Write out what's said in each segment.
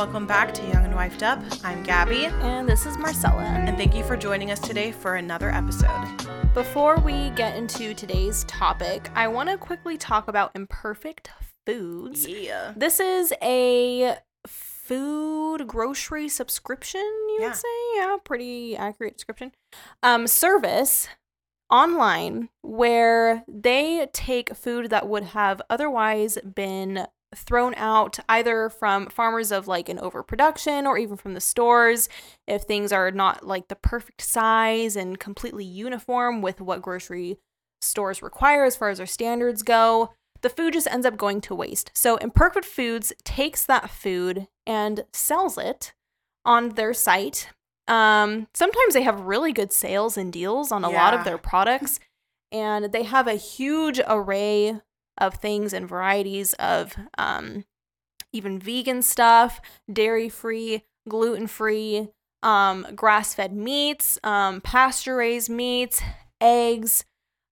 Welcome back to Young and Wifed Up. I'm Gabby, And this is Marcella. and thank you for joining us today for another episode. Before we get into today's topic, I want to quickly talk about imperfect foods. Yeah. This is a food grocery subscription, you Yeah. would say. Yeah, pretty accurate description. Um, service online where they take food that would have otherwise been thrown out either from farmers of like an overproduction or even from the stores if things are not like the perfect size and completely uniform with what grocery stores require as far as their standards go the food just ends up going to waste. So Imperfect Foods takes that food and sells it on their site. Um, sometimes they have really good sales and deals on a lot of their products, and they have a huge array of things and varieties of um, even vegan stuff, dairy free, gluten free, um, grass fed meats, um, pasture raised meats, eggs,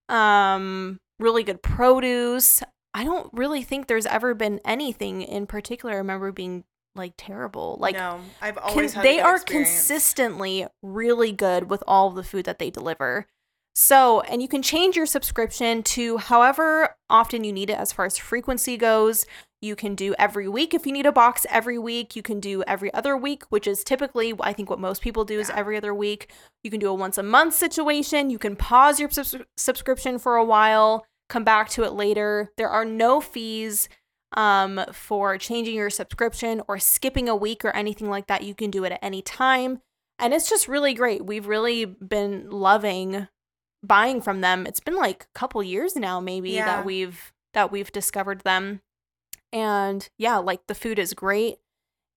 um, really good produce. I don't really think there's ever been anything in particular I remember being like terrible. Like no, I've always had they are experience. consistently really good with all the food that they deliver. So, and you can change your subscription to however often you need it as far as frequency goes. You can do every week if you need a box every week. You can do every other week, which is typically I think what most people do is every other week. You can do a once a month situation. You can pause your subs- subscription for a while, come back to it later. There are no fees um, for changing your subscription or skipping a week or anything like that. You can do it at any time. And it's just really great. We've really been loving buying from them. It's been like a couple years now maybe Yeah. that we've that we've discovered them. And yeah, like the food is great.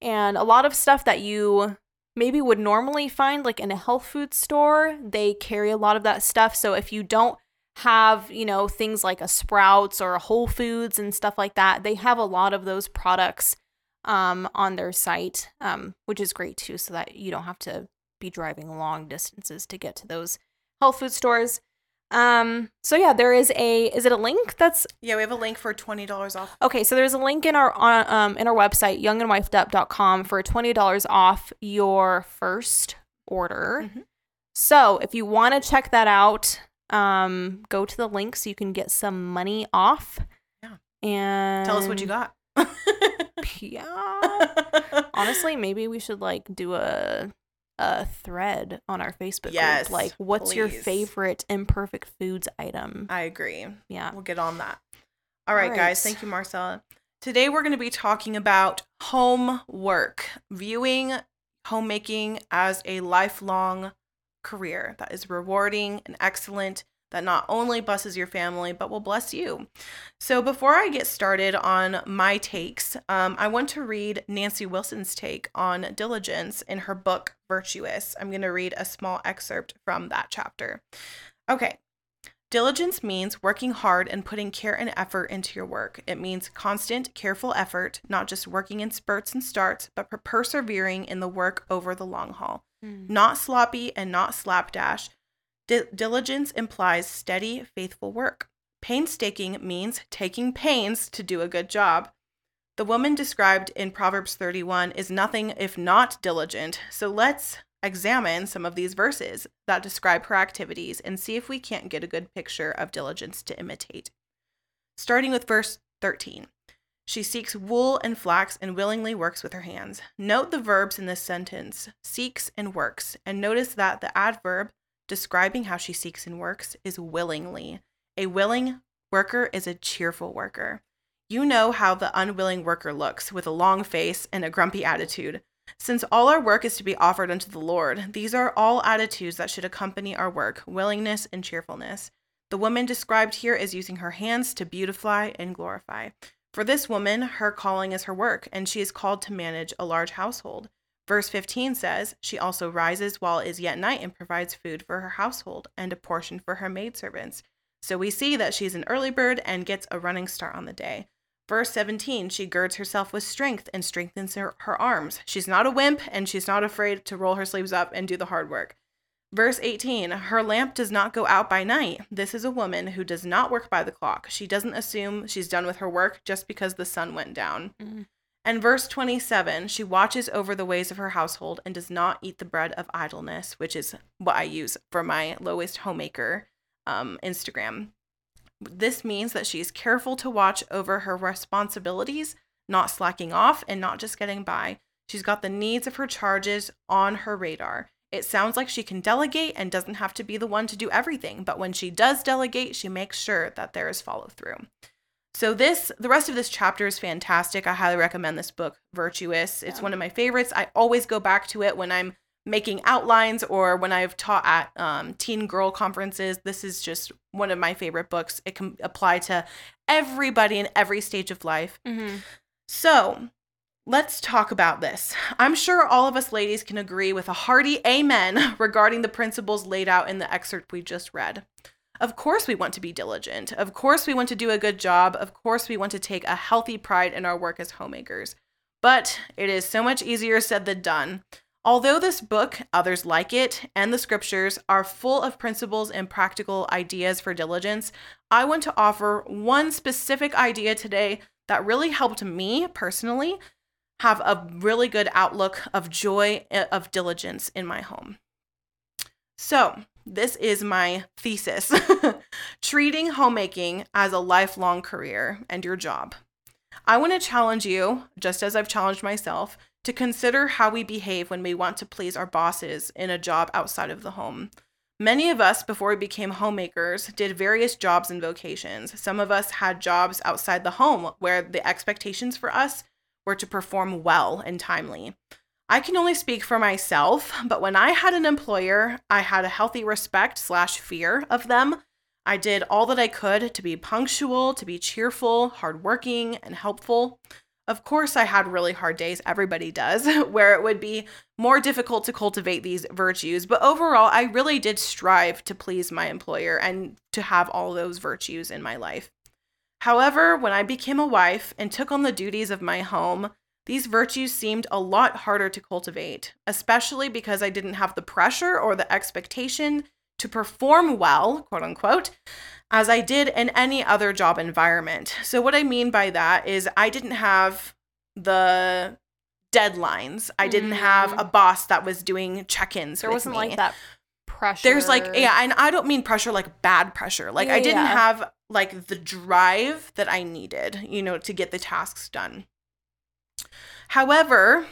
And a lot of stuff that you maybe would normally find like in a health food store, they carry a lot of that stuff. So if you don't have, you know, things like a Sprouts or a Whole Foods and stuff like that, they have a lot of those products um, on their site, um, which is great too, so that you don't have to be driving long distances to get to those health food stores. Um, so yeah, there is a is it a link that's Yeah, we have a link for twenty dollars off. Okay, so there's a link in our on um in our website youngandwifedup.com for twenty dollars off your first order. Mhm. So if you want to check that out, um, go to the link so you can get some money off. Yeah. And Tell us what you got. Yeah. Honestly, maybe we should like do a a thread on our Facebook Yes, group. Like, what's your favorite imperfect foods item? I agree. Yeah. We'll get on that. All right, All guys. Thank you, Marcella. Today we're going to be talking about homework, viewing homemaking as a lifelong career that is rewarding and excellent, that not only blesses your family, but will bless you. So, before I get started on my takes, um, I want to read Nancy Wilson's take on diligence in her book, Virtuous. I'm going to read a small excerpt from that chapter. Okay. Diligence means working hard and putting care and effort into your work. It means constant, careful effort, not just working in spurts and starts, but persevering in the work over the long haul. Not sloppy and not slapdash. Di- diligence implies steady, faithful work. Painstaking means taking pains to do a good job. The woman described in Proverbs 31 is nothing if not diligent. So let's examine some of these verses that describe her activities and see if we can't get a good picture of diligence to imitate. Starting with verse 13. She seeks wool and flax and willingly works with her hands. Note the verbs in this sentence seeks and works, and notice that the adverb describing how she seeks and works is willingly. A willing worker is a cheerful worker. You know how the unwilling worker looks with a long face and a grumpy attitude. Since all our work is to be offered unto the Lord, these are all attitudes that should accompany our work willingness and cheerfulness. The woman described here is using her hands to beautify and glorify. For this woman, her calling is her work, and she is called to manage a large household. Verse 15 says, She also rises while it is yet night and provides food for her household and a portion for her maidservants. So we see that she's an early bird and gets a running start on the day. Verse 17, she girds herself with strength and strengthens her, her arms. She's not a wimp and she's not afraid to roll her sleeves up and do the hard work. Verse 18, her lamp does not go out by night. This is a woman who does not work by the clock. She doesn't assume she's done with her work just because the sun went down. Mhm. And verse 27 she watches over the ways of her household and does not eat the bread of idleness, which is what I use for my lowest homemaker um, Instagram. This means that she's careful to watch over her responsibilities, not slacking off and not just getting by. She's got the needs of her charges on her radar. It sounds like she can delegate and doesn't have to be the one to do everything, but when she does delegate, she makes sure that there is follow through. So this the rest of this chapter is fantastic. I highly recommend this book, Virtuous. It's Yeah. one of my favorites. I always go back to it when I'm making outlines or when I've taught at um, teen girl conferences. This is just one of my favorite books. It can apply to everybody in every stage of life. Mm-hmm. So let's talk about this. I'm sure all of us ladies can agree with a hearty amen regarding the principles laid out in the excerpt we just read. Of course, we want to be diligent. Of course, we want to do a good job. Of course, we want to take a healthy pride in our work as homemakers. But it is so much easier said than done. Although this book, others like it, and the scriptures are full of principles and practical ideas for diligence, I want to offer one specific idea today that really helped me personally have a really good outlook of joy uh, of diligence in my home. So, this is my thesis treating homemaking as a lifelong career and your job. I want to challenge you, just as I've challenged myself, to consider how we behave when we want to please our bosses in a job outside of the home. Many of us, before we became homemakers, did various jobs and vocations. Some of us had jobs outside the home where the expectations for us were to perform well and timely. I can only speak for myself, but when I had an employer, I had a healthy respect slash fear of them. I did all that I could to be punctual, to be cheerful, hardworking, and helpful. Of course, I had really hard days, everybody does, where it would be more difficult to cultivate these virtues, but overall, I really did strive to please my employer and to have all those virtues in my life. However, when I became a wife and took on the duties of my home, these virtues seemed a lot harder to cultivate, especially because I didn't have the pressure or the expectation to perform well, quote unquote, as I did in any other job environment. So, what I mean by that is I didn't have the deadlines, I didn't have Mm. a boss that was doing check ins. There wasn't like that pressure. There's like, yeah, and I don't mean pressure like bad pressure. Like, I didn't yeah. have like the drive that I needed, you know, to get the tasks done. However,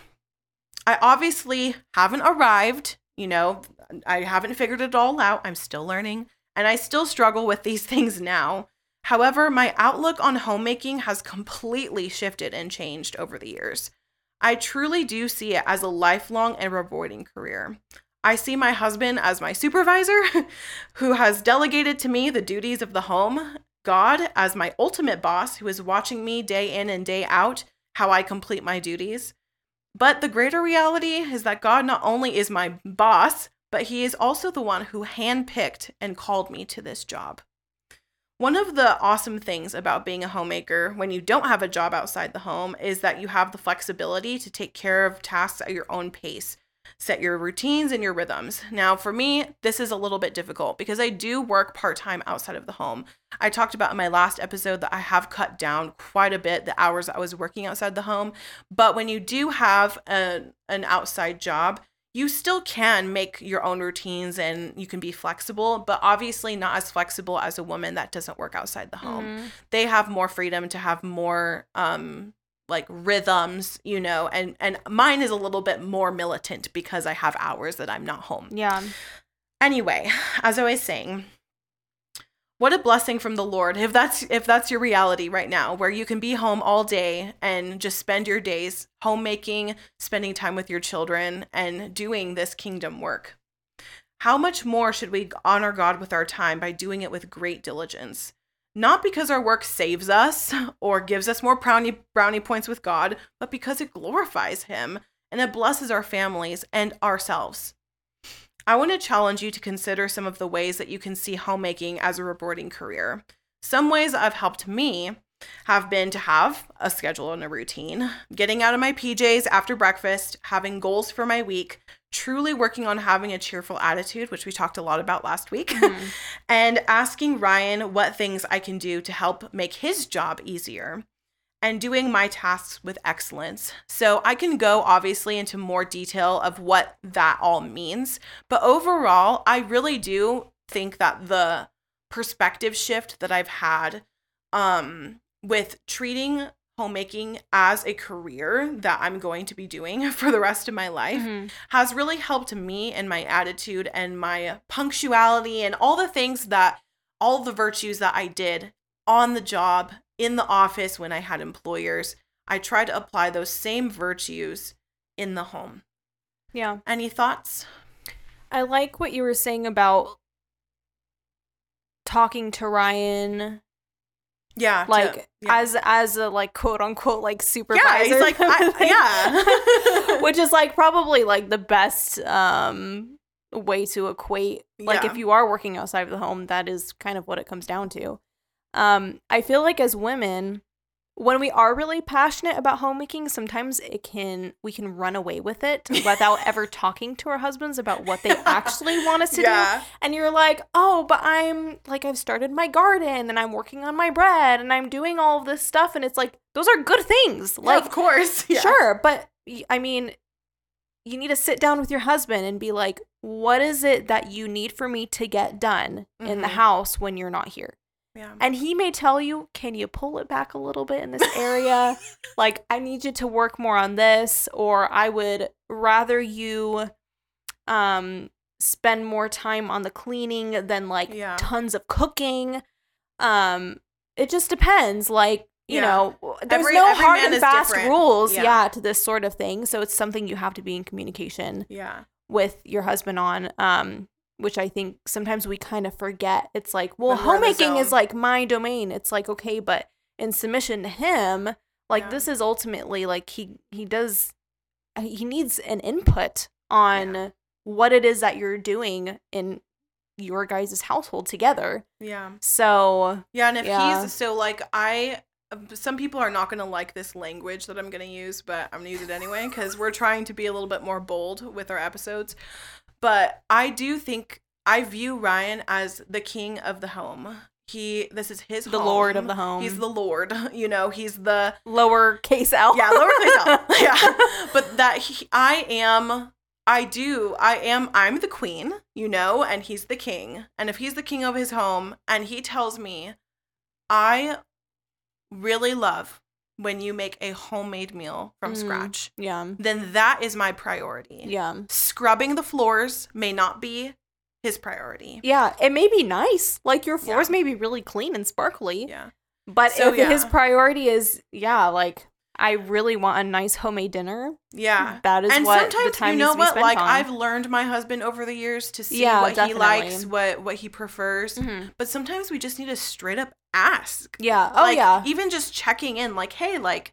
I obviously haven't arrived, you know, I haven't figured it all out. I'm still learning and I still struggle with these things now. However, my outlook on homemaking has completely shifted and changed over the years. I truly do see it as a lifelong and rewarding career. I see my husband as my supervisor who has delegated to me the duties of the home, God as my ultimate boss who is watching me day in and day out how I complete my duties. But the greater reality is that God not only is my boss, but he is also the one who handpicked and called me to this job. One of the awesome things about being a homemaker when you don't have a job outside the home is that you have the flexibility to take care of tasks at your own pace, set your routines and your rhythms. Now, for me, this is a little bit difficult because I do work part time outside of the home. I talked about in my last episode that I have cut down quite a bit the hours I was working outside the home. But when you do have a, an outside job, you still can make your own routines and you can be flexible, but obviously not as flexible as a woman that doesn't work outside the home. Mhm. They have more freedom to have more um like rhythms, you know, and and mine is a little bit more militant because I have hours that I'm not home. Yeah. Anyway, as I was saying, what a blessing from the Lord if that's if that's your reality right now where you can be home all day and just spend your days homemaking, spending time with your children and doing this kingdom work. How much more should we honor God with our time by doing it with great diligence? Not because our work saves us or gives us more brownie brownie points with God, but because it glorifies him and it blesses our families and ourselves. I want to challenge you to consider some of the ways that you can see homemaking as a rewarding career. Some ways that have helped me have been to have a schedule and a routine, getting out of my PJs after breakfast, having goals for my week, truly working on having a cheerful attitude, which we talked a lot about last week, Mhm. and asking Ryan what things I can do to help make his job easier. and doing my tasks with excellence. So I can go obviously into more detail of what that all means, but overall, I really do think that the perspective shift that I've had um with treating homemaking as a career that I'm going to be doing for the rest of my life Mhm. has really helped me and my attitude and my punctuality and all the things that all the virtues that I did on the job in the office when I had employers. I try to apply those same virtues in the home. Yeah. Any thoughts? I like what you were saying about talking to Ryan Yeah. to- like yeah. as as a like quote unquote like supervisor. yeah, he's like, I, yeah. which is like probably like the best um way to equate like Yeah. if you are working outside of the home that is kind of what it comes down to um i feel like as women when we are really passionate about homemaking sometimes it can we can run away with it without ever talking to our husbands about what they actually want us to do and you're like, oh, but I'm like, I've started my garden and I'm working on my bread and I'm doing all of this stuff. And it's like, those are good things. Like, Like, of course. Yeah. sure. But I mean, you need to sit down with your husband and be like, what is it that you need for me to get done in the Mhm. house when you're not here? Yeah. And he may tell you, can you pull it back a little bit in this area? like, I need you to work more on this, or I would rather you um spend more time on the cleaning than like Yeah. tons of cooking. Um, it just depends. Like, you Yeah. know, there's Every- no every hard and fast different. rules, Yeah. yeah, to this sort of thing. So it's something you have to be in communication Yeah. with your husband on um which i think sometimes we kind of forget it's like well When we're in the homemaking is like my domain it's like okay but in submission to him like Yeah. this is ultimately like he he does uh, he needs an input on what it is that you're doing in your guys' household together Yeah. so Yeah, and if Yeah. he's so like I some people are not going to like this language that I'm going to use, but I'm going to use it anyway cuz we're trying to be a little bit more bold with our episodes. But I do think I view Ryan as the king of the home. He this is his the lord of the home He's the lord, you know, he's the lower case out yeah, lowercase l. Yeah. But that he, I am I do. I am I'm the queen, you know, and he's the king. And if he's the king of his home and he tells me I really love when you make a homemade meal from Mhm. scratch, yeah then that is my priority. yeah Scrubbing the floors may not be his priority. yeah it may be nice like your floors Yeah. may be really clean and sparkly Yeah. But So, if his priority is, yeah, like I really want a nice homemade dinner, Yeah. that is and what sometimes the time you know needs to be what like on. i've learned my husband over the years to see Yeah, what he likes what what he prefers Mhm. but sometimes we just need to straight up ask Yeah. Oh like yeah. even just checking in like hey like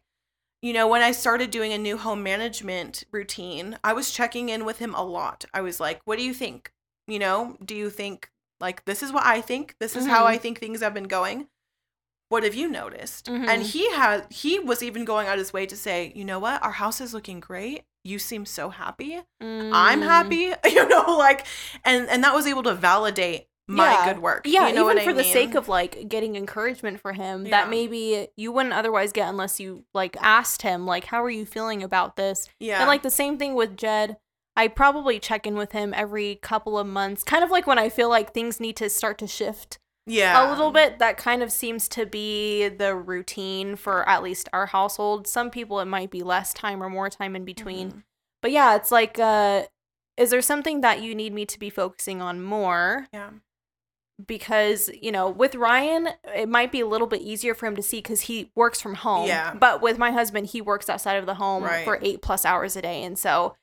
you know when i started doing a new home management routine i was checking in with him a lot i was like what do you think you know do you think like this is what i think this is how Mhm. i think things have been going what have you noticed Mhm. and he had he was even going out his way to say you know what our house is looking great you seem so happy i'm Mm. happy you know like and and that was able to validate my Yeah. good work Yeah, you know even what I for the mean? sake of like getting encouragement for him Yeah. that maybe you wouldn't otherwise get unless you like asked him like how are you feeling about this? yeah And like the same thing with Jed. I probably check in with him every couple of months, kind of like when I feel like things need to start to shift yeah. a little bit. That kind of seems to be the routine for at least our household. Some people it might be less time or more time in between. Mhm. but yeah it's like uh is there something that you need me to be focusing on more? Yeah. Because you know with ryan it might be a little bit easier for him to see because he works from home. Yeah. but with my husband he works outside of the home Right. for eight plus hours a day. And so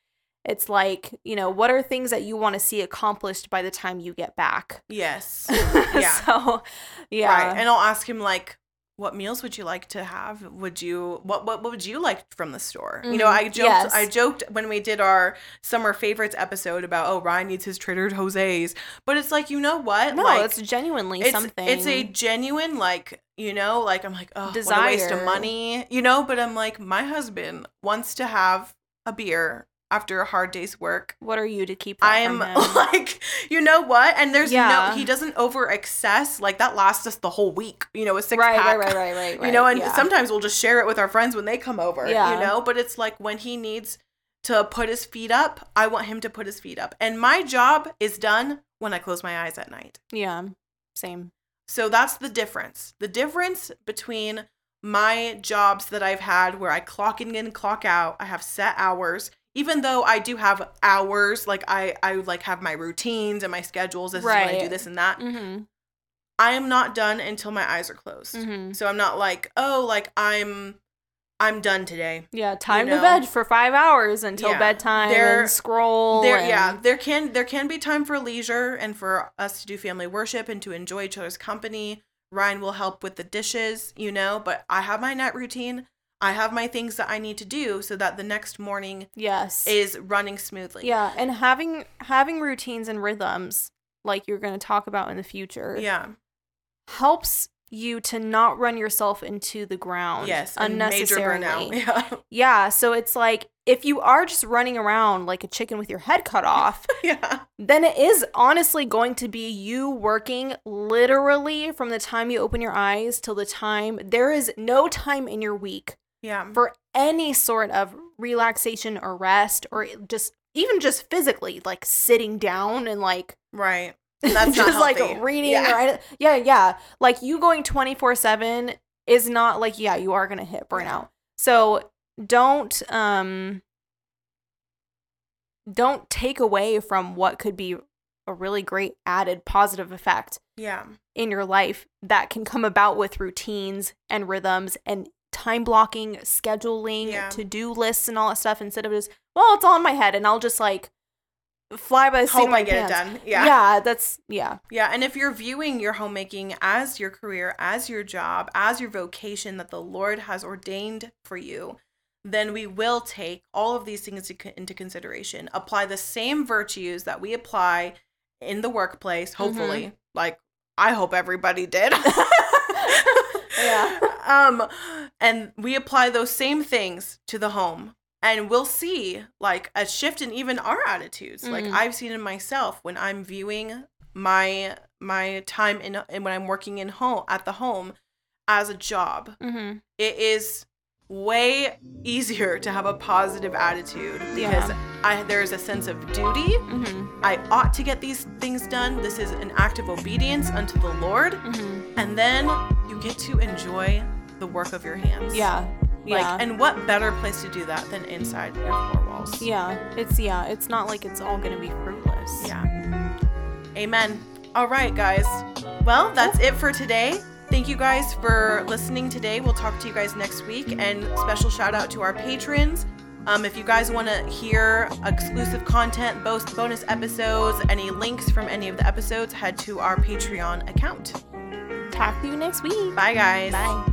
it's like you know what are things that you want to see accomplished by the time you get back yes Yeah. so yeah right and i'll ask him like what meals would you like to have would you what what, what would you like from the store you know i mm-hmm. joked Yes. i joked when we did our summer favorites episode about oh ryan needs his trader jose's but it's like you know what No, like it's genuinely it's, something. it's a genuine like you know like i'm like oh what a waste of Desire. money you know but i'm like my husband wants to have a beer after a hard day's work. What are you to keep I'm like, you know what? And there's Yeah. no, he doesn't over excess. Like that lasts us the whole week, you know, a six right, pack. right, right, right, right, You know, and yeah. sometimes we'll just share it with our friends when they come over, Yeah. you know, but it's like when he needs to put his feet up, I want him to put his feet up. And my job is done when I close my eyes at night. yeah, same. So that's the difference. The difference between my jobs that I've had where I clock in and clock out, I have set hours. Even though I do have hours, like I I like have my routines and my schedules. This is when I do this and that. Mm-hmm. I am not done until my eyes are closed. Mm-hmm. So I'm not like, oh, like I'm I'm done today. Yeah, time know? to veg for five hours until Yeah. bedtime There- and scroll. There and- yeah, there can there can be time for leisure and for us to do family worship and to enjoy each other's company. Ryan will help with the dishes, you know, but I have my night routine. I have my things that I need to do so that the next morning Yes. is running smoothly. yeah, and having having routines and rhythms like you're going to talk about in the future Yeah. helps you to not run yourself into the ground Yes. unnecessarily. burnout. Yeah. Yeah, so it's like if you are just running around like a chicken with your head cut off, yeah. then it is honestly going to be you working literally from the time you open your eyes till the time there is no time in your week Yeah. for any sort of relaxation or rest or just even just physically like sitting down and like Right. That's just not like reading Yeah. or yeah yeah like you going 24/7 is not like yeah you are going to hit burnout so don't um don't take away from what could be a really great added positive effect Yeah. in your life that can come about with routines and rhythms and time blocking, scheduling, Yeah. to do lists, and all that stuff instead of just, well, it's all in my head and I'll just like fly by the seat Hope of my I get pants. it done. Yeah. yeah, that's, yeah. Yeah, and if you're viewing your homemaking as your career, as your job, as your vocation that the Lord has ordained for you, then we will take all of these things into consideration. Apply the same virtues that we apply in the workplace, mm-hmm. hopefully. Like I hope everybody did. Yeah. Um and we apply those same things to the home and we'll see like a shift in even our attitudes. Like Mhm. I've seen in myself when I'm viewing my my time in and when I'm working in home at the home as a job. Mm-hmm. It is way easier to have a positive attitude because I there's a sense of duty. Mm-hmm. I ought to get these things done. This is an act of obedience unto the Lord. Mm-hmm. And then you get to enjoy the work of your hands. Yeah. Like, Yeah. and what better place to do that than inside your four walls? yeah. It's, yeah. It's not like it's all going to be fruitless. Yeah. Amen. All right, guys. Well, that's it for today. Thank you guys for listening today. We'll talk to you guys next week. And special shout out to our patrons. Um, if you guys want to hear exclusive content, both bonus episodes, any links from any of the episodes, head to our Patreon account. Talk to you next week. Bye, guys. Bye.